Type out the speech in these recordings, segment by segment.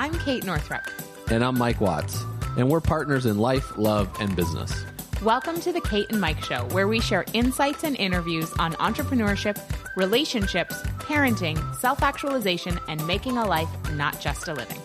I'm Kate Northrup. And I'm Mike Watts. And we're partners in life, love, and business. Welcome to the Kate and Mike Show, where we share insights and interviews on entrepreneurship, relationships, parenting, self actualization, and making a life, not just a living.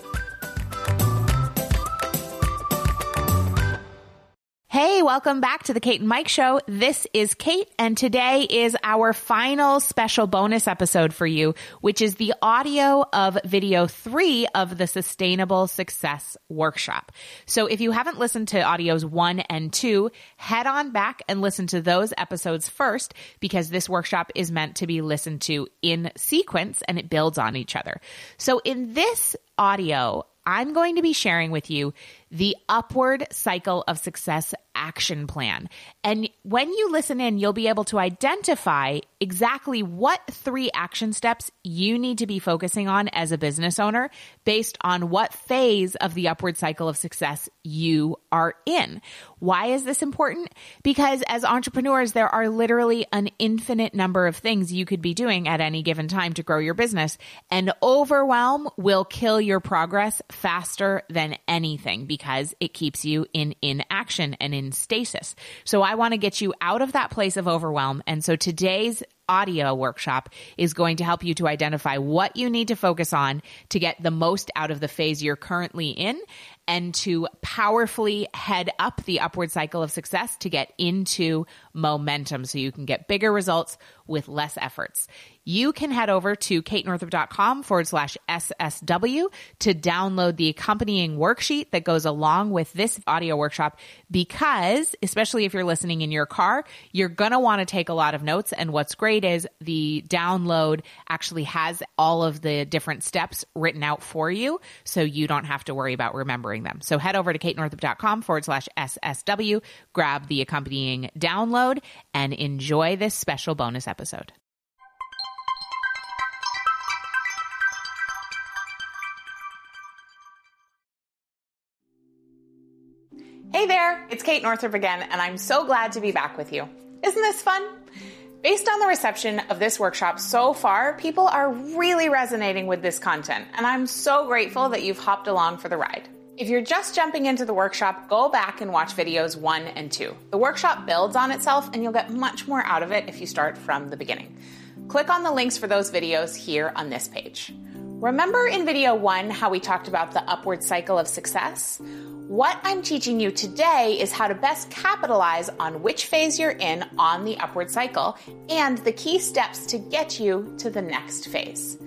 Welcome back to the Kate and Mike show. This is Kate and today is our final special bonus episode for you, which is the audio of video three of the Sustainable Success Workshop. So if you haven't listened to audios one and two, head on back and listen to those episodes first because this workshop is meant to be listened to in sequence and it builds on each other. So in this audio, I'm going to be sharing with you the upward cycle of success action plan. And when you listen in, you'll be able to identify exactly what three action steps you need to be focusing on as a business owner based on what phase of the upward cycle of success you are in. Why is this important? Because as entrepreneurs, there are literally an infinite number of things you could be doing at any given time to grow your business and overwhelm will kill your progress faster than anything because it keeps you in inaction and in stasis. So I want to get you out of that place of overwhelm. And so today's audio workshop is going to help you to identify what you need to focus on to get the most out of the phase you're currently in and to powerfully head up the upward cycle of success to get into momentum so you can get bigger results with less efforts. You can head over to katenorthrup.com forward slash SSW to download the accompanying worksheet that goes along with this audio workshop because, especially if you're listening in your car, you're going to want to take a lot of notes. And what's great is the download actually has all of the different steps written out for you. So you don't have to worry about remembering them. So head over to katenorthrup.com forward slash SSW, grab the accompanying download and enjoy this special bonus episode. Hey there, it's Kate Northrup again, and I'm so glad to be back with you. Isn't this fun? Based on the reception of this workshop so far, people are really resonating with this content, and I'm so grateful that you've hopped along for the ride. If you're just jumping into the workshop, go back and watch videos one and two. The workshop builds on itself, and you'll get much more out of it if you start from the beginning. Click on the links for those videos here on this page. Remember in video one how we talked about the upward cycle of success? What I'm teaching you today is how to best capitalize on which phase you're in on the upward cycle and the key steps to get you to the next phase.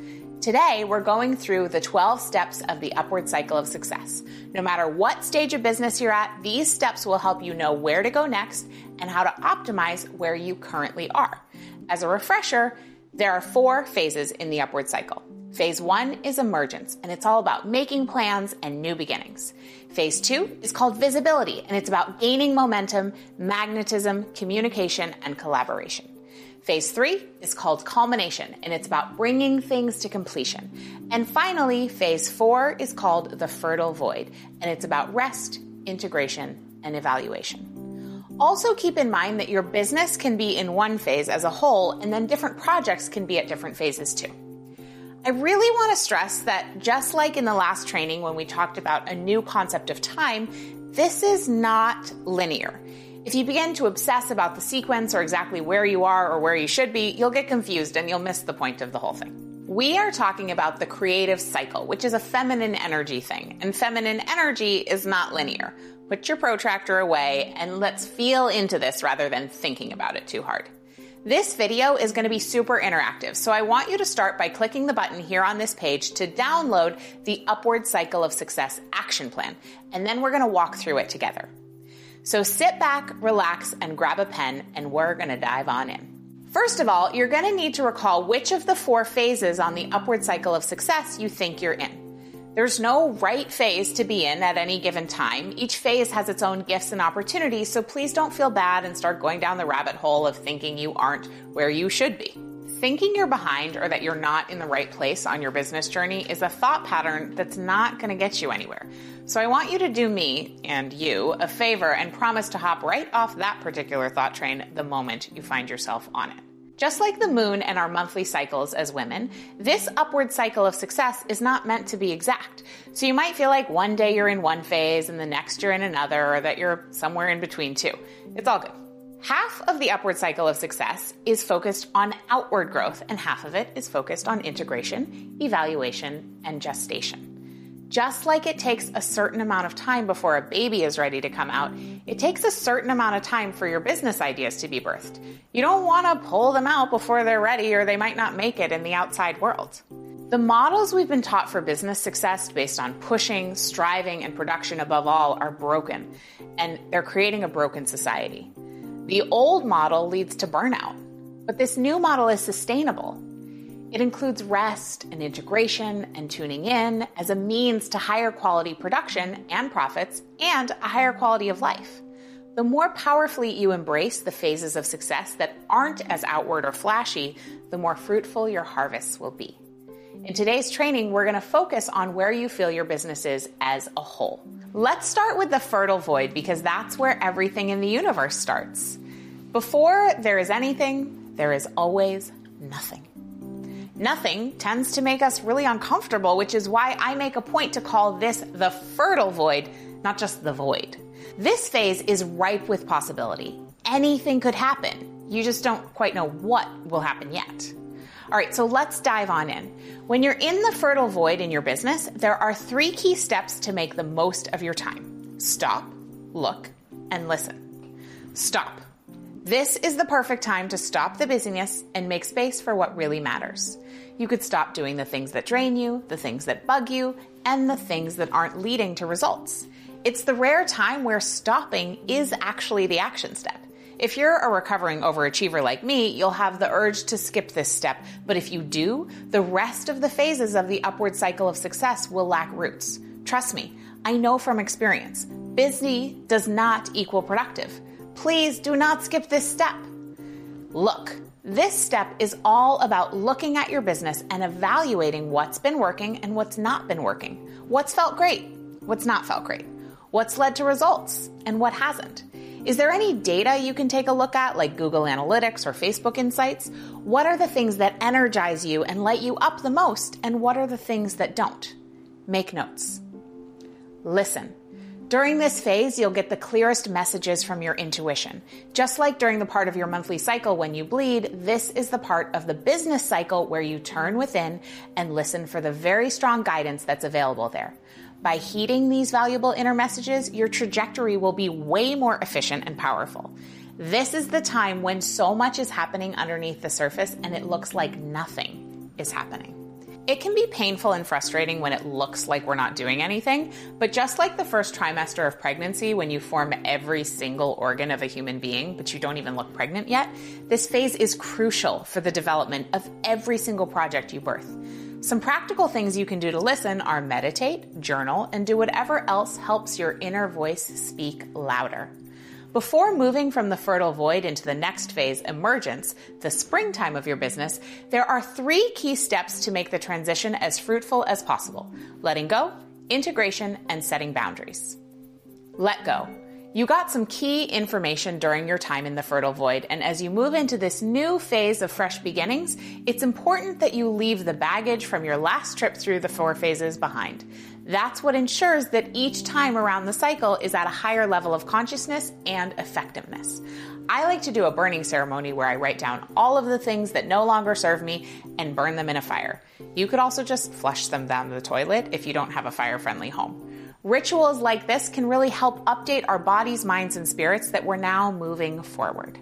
Today, we're going through the 12 steps of the upward cycle of success. No matter what stage of business you're at, these steps will help you know where to go next and how to optimize where you currently are. As a refresher, there are four phases in the upward cycle. Phase one is emergence, and it's all about making plans and new beginnings. Phase two is called visibility, and it's about gaining momentum, magnetism, communication, and collaboration. Phase three is called culmination, and it's about bringing things to completion. And finally, phase four is called the fertile void, and it's about rest, integration, and evaluation. Also, keep in mind that your business can be in one phase as a whole, and then different projects can be at different phases too. I really want to stress that just like in the last training when we talked about a new concept of time, this is not linear. If you begin to obsess about the sequence or exactly where you are or where you should be, you'll get confused and you'll miss the point of the whole thing. We are talking about the creative cycle, which is a feminine energy thing, and feminine energy is not linear. Put your protractor away and let's feel into this rather than thinking about it too hard. This video is going to be super interactive, so I want you to start by clicking the button here on this page to download the Upward Cycle of Success action plan, and then we're going to walk through it together. So sit back, relax, and grab a pen, and we're to dive on in. First of all, you're to need to recall which of the four phases on the upward cycle of success you think you're in. There's no right phase to be in at any given time. Each phase has its own gifts and opportunities, so please don't feel bad and start going down the rabbit hole of thinking you aren't where you should be. Thinking you're behind or that you're not in the right place on your business journey is a thought pattern that's not going to get you anywhere. So I want you to do me and you a favor and promise to hop right off that particular thought train the moment you find yourself on it. Just like the moon and our monthly cycles as women, this upward cycle of success is not meant to be exact. So you might feel like one day you're in one phase and the next you're in another, or that you're somewhere in between two. It's all good. Half of the upward cycle of success is focused on outward growth, and half of it is focused on integration, evaluation, and gestation. Just like it takes a certain amount of time before a baby is ready to come out, it takes a certain amount of time for your business ideas to be birthed. You don't want to pull them out before they're ready or they might not make it in the outside world. The models we've been taught for business success based on pushing, striving, and production above all are broken, and they're creating a broken society. The old model leads to burnout, but this new model is sustainable. It includes rest and integration and tuning in as a means to higher quality production and profits and a higher quality of life. The more powerfully you embrace the phases of success that aren't as outward or flashy, the more fruitful your harvests will be. In today's training, we're going to focus on where you feel your business is as a whole. Let's start with the fertile void because that's where everything in the universe starts. Before there is anything, there is always nothing. Nothing tends to make us really uncomfortable, which is why I make a point to call this the fertile void, not just the void. This phase is ripe with possibility. Anything could happen. You just don't quite know what will happen yet. All right, so let's dive on in. When you're in the fertile void in your business, there are three key steps to make the most of your time stop, look, and listen. Stop. This is the perfect time to stop the busyness and make space for what really matters. You could stop doing the things that drain you, the things that bug you, and the things that aren't leading to results. It's the rare time where stopping is actually the action step. If you're a recovering overachiever like me, you'll have the urge to skip this step, but if you do, the rest of the phases of the upward cycle of success will lack roots. Trust me, I know from experience. Busy does not equal productive. Please do not skip this step. Look, this step is all about looking at your business and evaluating what's been working and what's not been working. What's felt great, what's not felt great, what's led to results, and what hasn't. Is there any data you can take a look at, like Google Analytics or Facebook Insights? What are the things that energize you and light you up the most, and what are the things that don't? Make notes. Listen. During this phase, you'll get the clearest messages from your intuition. Just like during the part of your monthly cycle when you bleed, this is the part of the business cycle where you turn within and listen for the very strong guidance that's available there. By heeding these valuable inner messages, your trajectory will be way more efficient and powerful. This is the time when so much is happening underneath the surface and it looks like nothing is happening. It can be painful and frustrating when it looks like we're not doing anything, but just like the first trimester of pregnancy, when you form every single organ of a human being, but you don't even look pregnant yet, this phase is crucial for the development of every single project you birth. Some practical things you can do to listen are meditate, journal, and do whatever else helps your inner voice speak louder. Before moving from the fertile void into the next phase, emergence, the springtime of your business, there are three key steps to make the transition as fruitful as possible letting go, integration, and setting boundaries. Let go. You got some key information during your time in the fertile void, and as you move into this new phase of fresh beginnings, it's important that you leave the baggage from your last trip through the four phases behind. That's what ensures that each time around the cycle is at a higher level of consciousness and effectiveness. I like to do a burning ceremony where I write down all of the things that no longer serve me and burn them in a fire. You could also just flush them down the toilet if you don't have a fire friendly home. Rituals like this can really help update our bodies, minds, and spirits that we're now moving forward.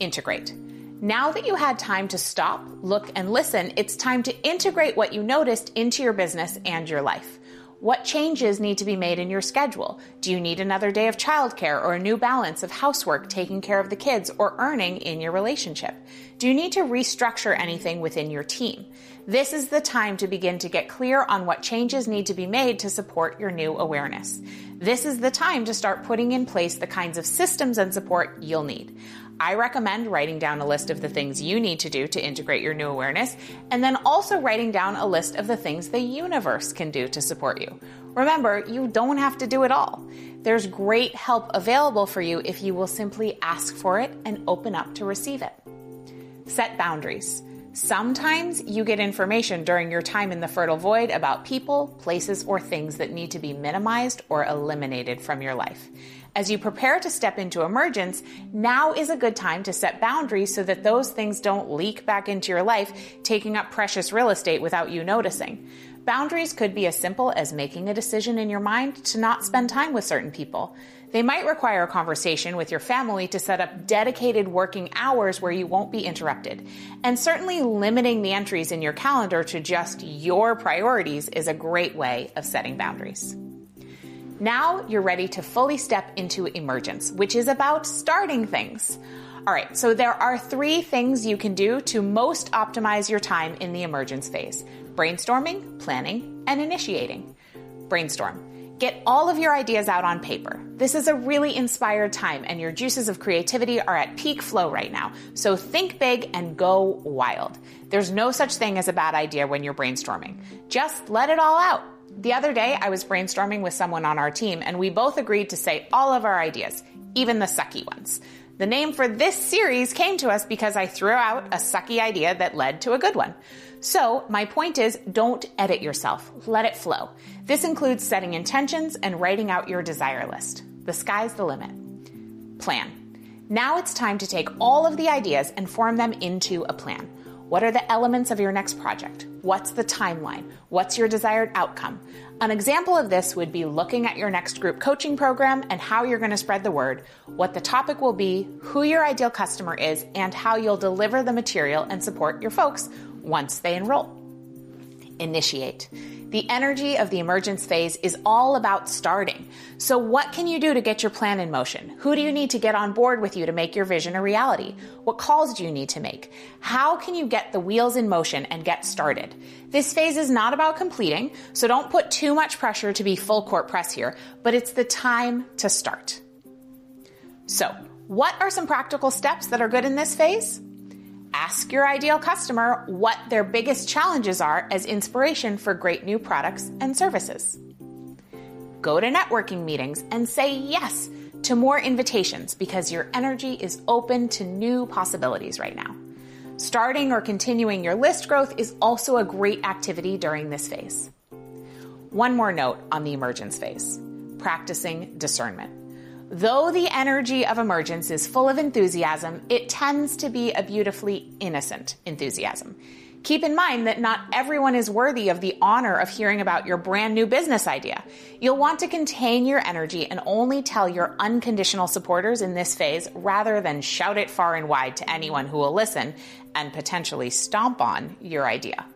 Integrate. Now that you had time to stop, look, and listen, it's time to integrate what you noticed into your business and your life. What changes need to be made in your schedule? Do you need another day of childcare or a new balance of housework, taking care of the kids, or earning in your relationship? Do you need to restructure anything within your team? This is the time to begin to get clear on what changes need to be made to support your new awareness. This is the time to start putting in place the kinds of systems and support you'll need. I recommend writing down a list of the things you need to do to integrate your new awareness, and then also writing down a list of the things the universe can do to support you. Remember, you don't have to do it all. There's great help available for you if you will simply ask for it and open up to receive it. Set boundaries. Sometimes you get information during your time in the fertile void about people, places, or things that need to be minimized or eliminated from your life. As you prepare to step into emergence, now is a good time to set boundaries so that those things don't leak back into your life, taking up precious real estate without you noticing. Boundaries could be as simple as making a decision in your mind to not spend time with certain people. They might require a conversation with your family to set up dedicated working hours where you won't be interrupted. And certainly limiting the entries in your calendar to just your priorities is a great way of setting boundaries. Now you're ready to fully step into emergence, which is about starting things. All right, so there are three things you can do to most optimize your time in the emergence phase brainstorming, planning, and initiating. Brainstorm. Get all of your ideas out on paper. This is a really inspired time, and your juices of creativity are at peak flow right now. So think big and go wild. There's no such thing as a bad idea when you're brainstorming. Just let it all out. The other day, I was brainstorming with someone on our team, and we both agreed to say all of our ideas, even the sucky ones. The name for this series came to us because I threw out a sucky idea that led to a good one. So, my point is don't edit yourself, let it flow. This includes setting intentions and writing out your desire list. The sky's the limit. Plan. Now it's time to take all of the ideas and form them into a plan. What are the elements of your next project? What's the timeline? What's your desired outcome? An example of this would be looking at your next group coaching program and how you're going to spread the word, what the topic will be, who your ideal customer is, and how you'll deliver the material and support your folks once they enroll. Initiate. The energy of the emergence phase is all about starting. So, what can you do to get your plan in motion? Who do you need to get on board with you to make your vision a reality? What calls do you need to make? How can you get the wheels in motion and get started? This phase is not about completing, so don't put too much pressure to be full court press here, but it's the time to start. So, what are some practical steps that are good in this phase? Ask your ideal customer what their biggest challenges are as inspiration for great new products and services. Go to networking meetings and say yes to more invitations because your energy is open to new possibilities right now. Starting or continuing your list growth is also a great activity during this phase. One more note on the emergence phase practicing discernment. Though the energy of emergence is full of enthusiasm, it tends to be a beautifully innocent enthusiasm. Keep in mind that not everyone is worthy of the honor of hearing about your brand new business idea. You'll want to contain your energy and only tell your unconditional supporters in this phase rather than shout it far and wide to anyone who will listen and potentially stomp on your idea.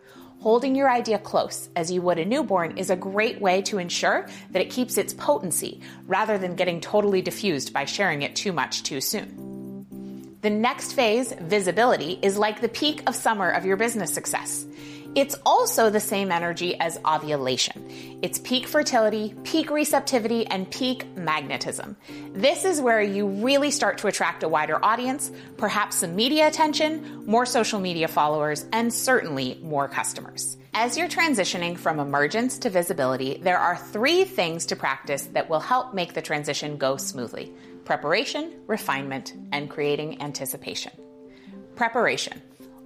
Holding your idea close, as you would a newborn, is a great way to ensure that it keeps its potency rather than getting totally diffused by sharing it too much too soon. The next phase, visibility, is like the peak of summer of your business success. It's also the same energy as ovulation. It's peak fertility, peak receptivity, and peak magnetism. This is where you really start to attract a wider audience, perhaps some media attention, more social media followers, and certainly more customers. As you're transitioning from emergence to visibility, there are three things to practice that will help make the transition go smoothly preparation, refinement, and creating anticipation. Preparation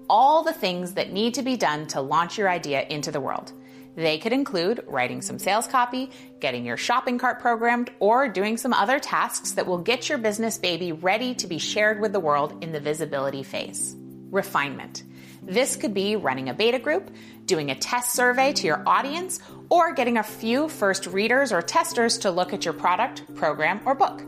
all the things that need to be done to launch your idea into the world. They could include writing some sales copy, getting your shopping cart programmed, or doing some other tasks that will get your business baby ready to be shared with the world in the visibility phase. Refinement. This could be running a beta group, doing a test survey to your audience, or getting a few first readers or testers to look at your product, program, or book.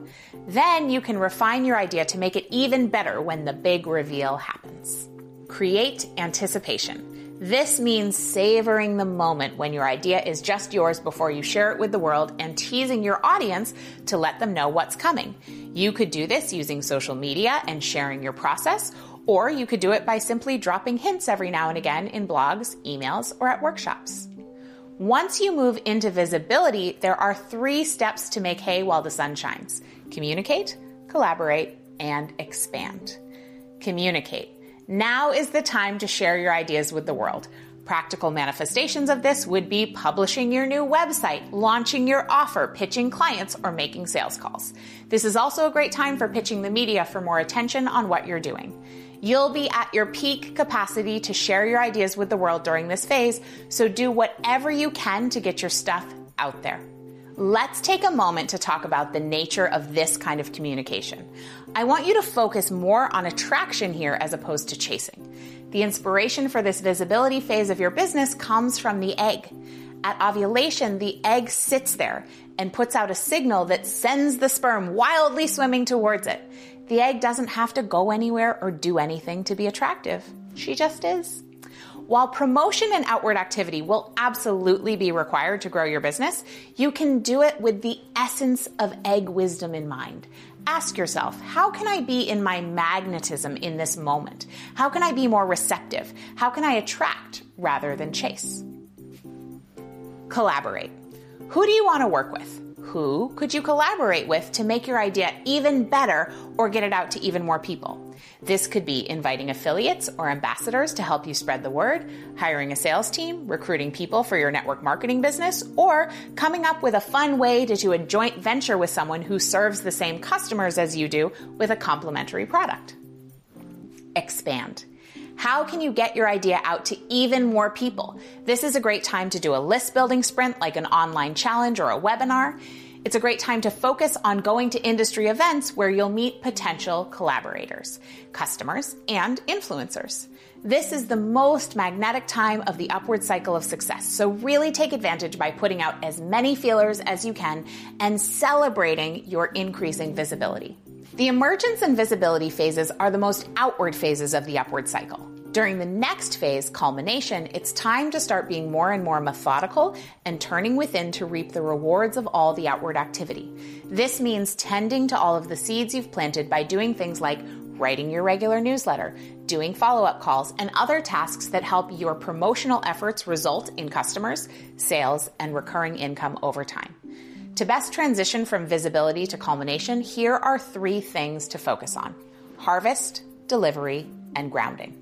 Then you can refine your idea to make it even better when the big reveal happens. Create anticipation. This means savoring the moment when your idea is just yours before you share it with the world and teasing your audience to let them know what's coming. You could do this using social media and sharing your process, or you could do it by simply dropping hints every now and again in blogs, emails, or at workshops. Once you move into visibility, there are three steps to make hay while the sun shines communicate, collaborate, and expand. Communicate. Now is the time to share your ideas with the world. Practical manifestations of this would be publishing your new website, launching your offer, pitching clients, or making sales calls. This is also a great time for pitching the media for more attention on what you're doing. You'll be at your peak capacity to share your ideas with the world during this phase, so do whatever you can to get your stuff out there. Let's take a moment to talk about the nature of this kind of communication. I want you to focus more on attraction here as opposed to chasing. The inspiration for this visibility phase of your business comes from the egg. At ovulation, the egg sits there and puts out a signal that sends the sperm wildly swimming towards it. The egg doesn't have to go anywhere or do anything to be attractive. She just is. While promotion and outward activity will absolutely be required to grow your business, you can do it with the essence of egg wisdom in mind. Ask yourself, how can I be in my magnetism in this moment? How can I be more receptive? How can I attract rather than chase? Collaborate. Who do you want to work with? Who could you collaborate with to make your idea even better or get it out to even more people? This could be inviting affiliates or ambassadors to help you spread the word, hiring a sales team, recruiting people for your network marketing business, or coming up with a fun way to do a joint venture with someone who serves the same customers as you do with a complementary product. Expand. How can you get your idea out to even more people? This is a great time to do a list building sprint like an online challenge or a webinar. It's a great time to focus on going to industry events where you'll meet potential collaborators, customers, and influencers. This is the most magnetic time of the upward cycle of success. So really take advantage by putting out as many feelers as you can and celebrating your increasing visibility. The emergence and visibility phases are the most outward phases of the upward cycle. During the next phase, culmination, it's time to start being more and more methodical and turning within to reap the rewards of all the outward activity. This means tending to all of the seeds you've planted by doing things like writing your regular newsletter, doing follow up calls, and other tasks that help your promotional efforts result in customers, sales, and recurring income over time. To best transition from visibility to culmination, here are three things to focus on harvest, delivery, and grounding.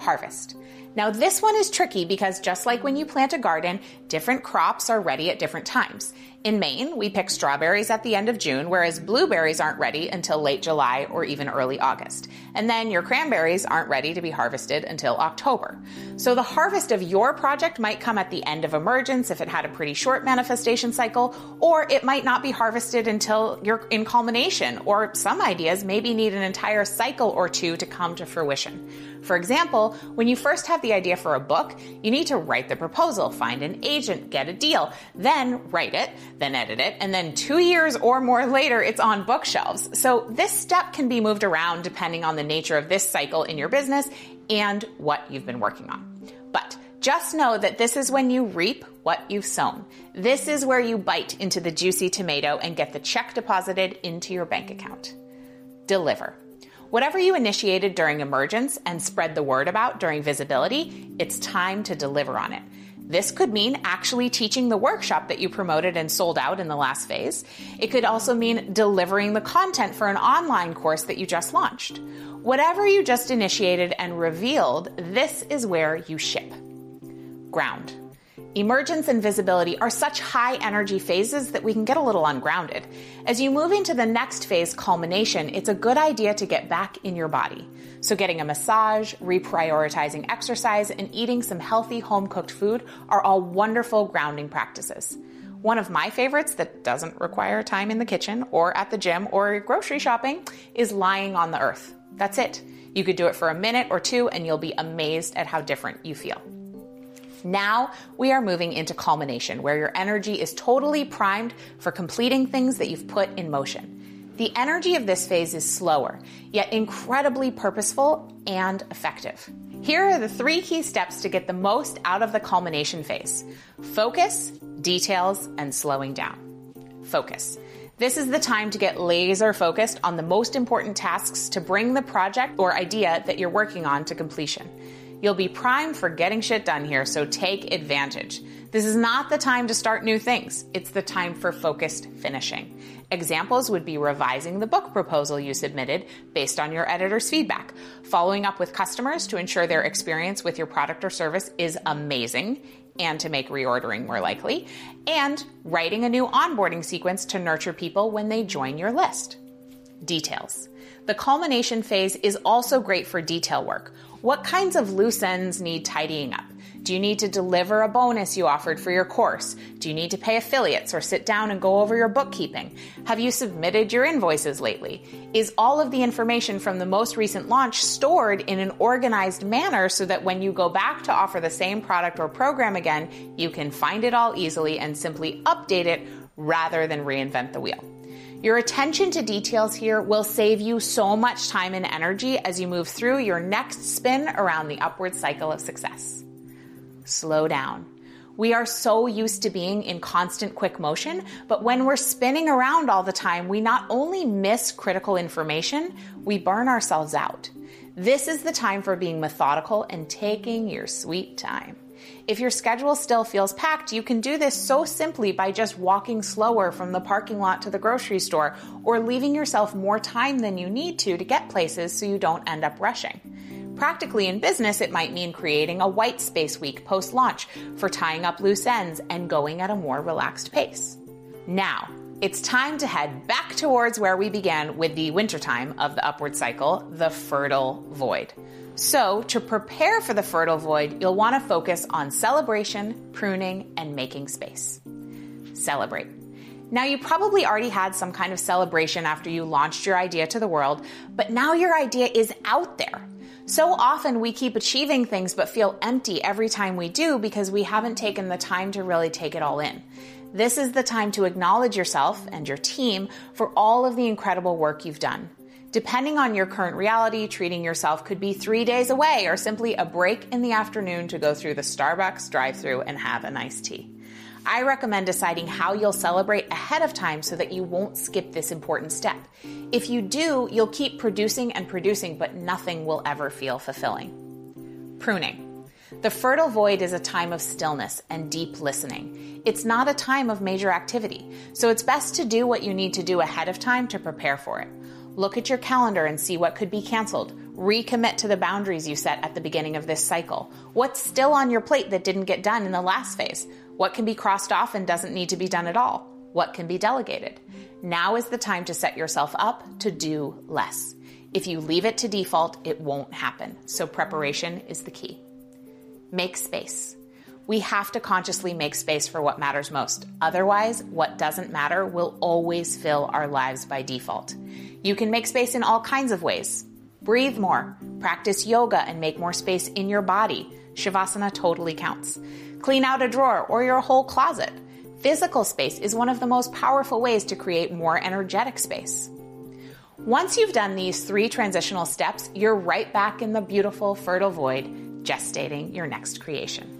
Harvest. Now, this one is tricky because just like when you plant a garden, different crops are ready at different times. In Maine, we pick strawberries at the end of June, whereas blueberries aren't ready until late July or even early August. And then your cranberries aren't ready to be harvested until October. So the harvest of your project might come at the end of emergence if it had a pretty short manifestation cycle, or it might not be harvested until you're in culmination, or some ideas maybe need an entire cycle or two to come to fruition. For example, when you first have the idea for a book, you need to write the proposal, find an agent, get a deal, then write it, then edit it, and then two years or more later, it's on bookshelves. So this step can be moved around depending on the nature of this cycle in your business and what you've been working on. But just know that this is when you reap what you've sown. This is where you bite into the juicy tomato and get the check deposited into your bank account. Deliver. Whatever you initiated during emergence and spread the word about during visibility, it's time to deliver on it. This could mean actually teaching the workshop that you promoted and sold out in the last phase. It could also mean delivering the content for an online course that you just launched. Whatever you just initiated and revealed, this is where you ship. Ground. Emergence and visibility are such high energy phases that we can get a little ungrounded. As you move into the next phase, culmination, it's a good idea to get back in your body. So, getting a massage, reprioritizing exercise, and eating some healthy home cooked food are all wonderful grounding practices. One of my favorites that doesn't require time in the kitchen or at the gym or grocery shopping is lying on the earth. That's it. You could do it for a minute or two and you'll be amazed at how different you feel. Now we are moving into culmination, where your energy is totally primed for completing things that you've put in motion. The energy of this phase is slower, yet incredibly purposeful and effective. Here are the three key steps to get the most out of the culmination phase focus, details, and slowing down. Focus. This is the time to get laser focused on the most important tasks to bring the project or idea that you're working on to completion. You'll be primed for getting shit done here, so take advantage. This is not the time to start new things. It's the time for focused finishing. Examples would be revising the book proposal you submitted based on your editor's feedback, following up with customers to ensure their experience with your product or service is amazing and to make reordering more likely, and writing a new onboarding sequence to nurture people when they join your list. Details. The culmination phase is also great for detail work. What kinds of loose ends need tidying up? Do you need to deliver a bonus you offered for your course? Do you need to pay affiliates or sit down and go over your bookkeeping? Have you submitted your invoices lately? Is all of the information from the most recent launch stored in an organized manner so that when you go back to offer the same product or program again, you can find it all easily and simply update it rather than reinvent the wheel? Your attention to details here will save you so much time and energy as you move through your next spin around the upward cycle of success slow down. We are so used to being in constant quick motion, but when we're spinning around all the time, we not only miss critical information, we burn ourselves out. This is the time for being methodical and taking your sweet time. If your schedule still feels packed, you can do this so simply by just walking slower from the parking lot to the grocery store or leaving yourself more time than you need to to get places so you don't end up rushing. Practically in business, it might mean creating a white space week post launch for tying up loose ends and going at a more relaxed pace. Now, it's time to head back towards where we began with the wintertime of the upward cycle, the fertile void. So, to prepare for the fertile void, you'll want to focus on celebration, pruning, and making space. Celebrate. Now, you probably already had some kind of celebration after you launched your idea to the world, but now your idea is out there. So often we keep achieving things but feel empty every time we do because we haven't taken the time to really take it all in. This is the time to acknowledge yourself and your team for all of the incredible work you've done. Depending on your current reality, treating yourself could be three days away or simply a break in the afternoon to go through the Starbucks drive through and have a nice tea. I recommend deciding how you'll celebrate ahead of time so that you won't skip this important step. If you do, you'll keep producing and producing, but nothing will ever feel fulfilling. Pruning. The fertile void is a time of stillness and deep listening. It's not a time of major activity, so it's best to do what you need to do ahead of time to prepare for it. Look at your calendar and see what could be canceled. Recommit to the boundaries you set at the beginning of this cycle. What's still on your plate that didn't get done in the last phase? What can be crossed off and doesn't need to be done at all? What can be delegated? Now is the time to set yourself up to do less. If you leave it to default, it won't happen. So preparation is the key. Make space. We have to consciously make space for what matters most. Otherwise, what doesn't matter will always fill our lives by default. You can make space in all kinds of ways. Breathe more, practice yoga and make more space in your body. Shavasana totally counts. Clean out a drawer or your whole closet. Physical space is one of the most powerful ways to create more energetic space. Once you've done these three transitional steps, you're right back in the beautiful, fertile void, gestating your next creation.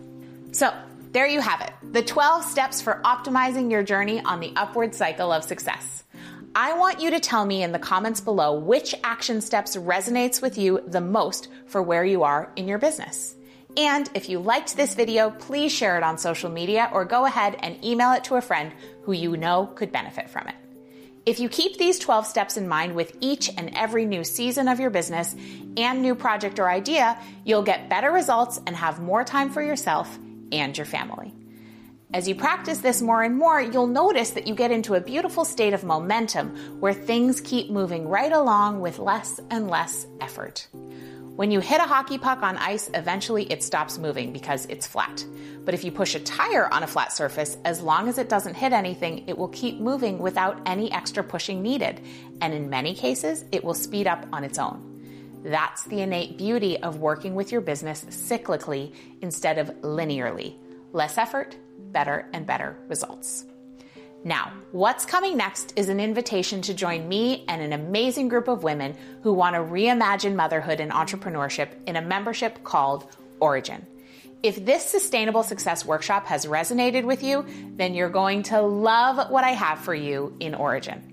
So, there you have it the 12 steps for optimizing your journey on the upward cycle of success. I want you to tell me in the comments below which action steps resonates with you the most for where you are in your business. And if you liked this video, please share it on social media or go ahead and email it to a friend who you know could benefit from it. If you keep these 12 steps in mind with each and every new season of your business and new project or idea, you'll get better results and have more time for yourself and your family. As you practice this more and more, you'll notice that you get into a beautiful state of momentum where things keep moving right along with less and less effort. When you hit a hockey puck on ice, eventually it stops moving because it's flat. But if you push a tire on a flat surface, as long as it doesn't hit anything, it will keep moving without any extra pushing needed. And in many cases, it will speed up on its own. That's the innate beauty of working with your business cyclically instead of linearly. Less effort, better and better results. Now, what's coming next is an invitation to join me and an amazing group of women who want to reimagine motherhood and entrepreneurship in a membership called Origin. If this sustainable success workshop has resonated with you, then you're going to love what I have for you in Origin.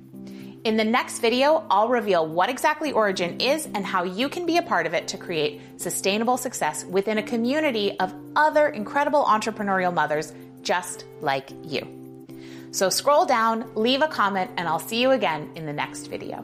In the next video, I'll reveal what exactly Origin is and how you can be a part of it to create sustainable success within a community of other incredible entrepreneurial mothers just like you. So scroll down, leave a comment, and I'll see you again in the next video.